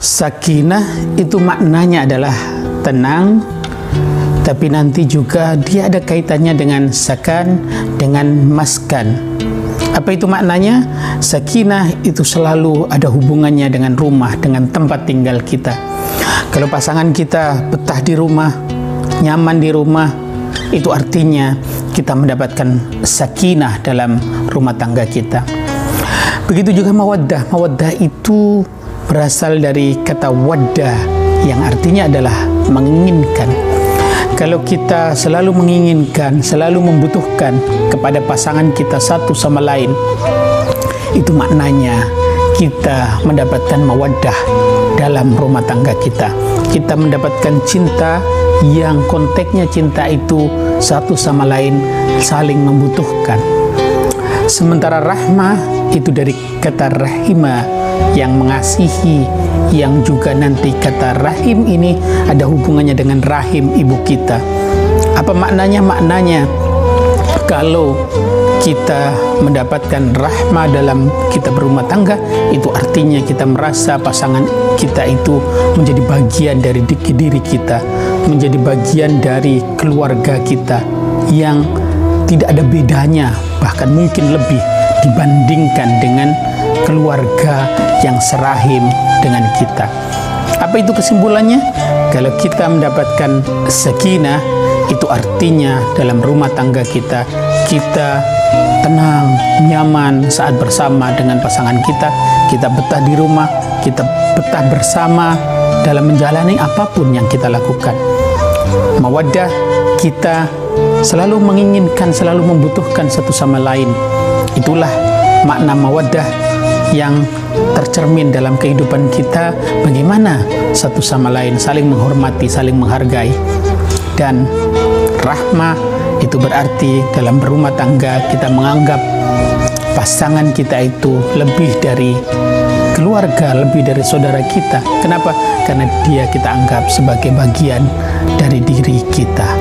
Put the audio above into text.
Sakinah itu maknanya adalah tenang, tapi nanti juga dia ada kaitannya dengan sakan, dengan maskan. Apa itu maknanya? Sakinah itu selalu ada hubungannya dengan rumah, dengan tempat tinggal kita. Kalau pasangan kita betah di rumah, nyaman di rumah, itu artinya kita mendapatkan sakinah dalam rumah tangga kita. Begitu juga mawaddah. Mawaddah itu berasal dari kata wadda yang artinya adalah menginginkan. Kalau kita selalu menginginkan, selalu membutuhkan kepada pasangan kita satu sama lain, itu maknanya kita mendapatkan mawaddah dalam rumah tangga kita. Kita mendapatkan cinta yang konteksnya cinta itu satu sama lain saling membutuhkan. Sementara rahmah itu dari kata rahimah yang mengasihi yang juga nanti kata rahim ini ada hubungannya dengan rahim ibu kita. Apa maknanya? Maknanya kalau kita mendapatkan rahmah dalam kita berumah tangga itu artinya kita merasa pasangan kita itu menjadi bagian dari diri kita menjadi bagian dari keluarga kita yang tidak ada bedanya bahkan mungkin lebih dibandingkan dengan keluarga yang serahim dengan kita. Apa itu kesimpulannya? Kalau kita mendapatkan sakinah, itu artinya dalam rumah tangga kita, kita tenang, nyaman saat bersama dengan pasangan kita, kita betah di rumah, kita betah bersama dalam menjalani apa pun yang kita lakukan. Mawaddah, kita selalu menginginkan, selalu membutuhkan satu sama lain. Itulah makna mawaddah yang tercermin dalam kehidupan kita bagaimana satu sama lain saling menghormati, saling menghargai dan rahmah itu berarti dalam berumah tangga kita menganggap pasangan kita itu lebih dari keluarga, lebih dari saudara kita. Kenapa? Karena dia kita anggap sebagai bagian dari diri kita.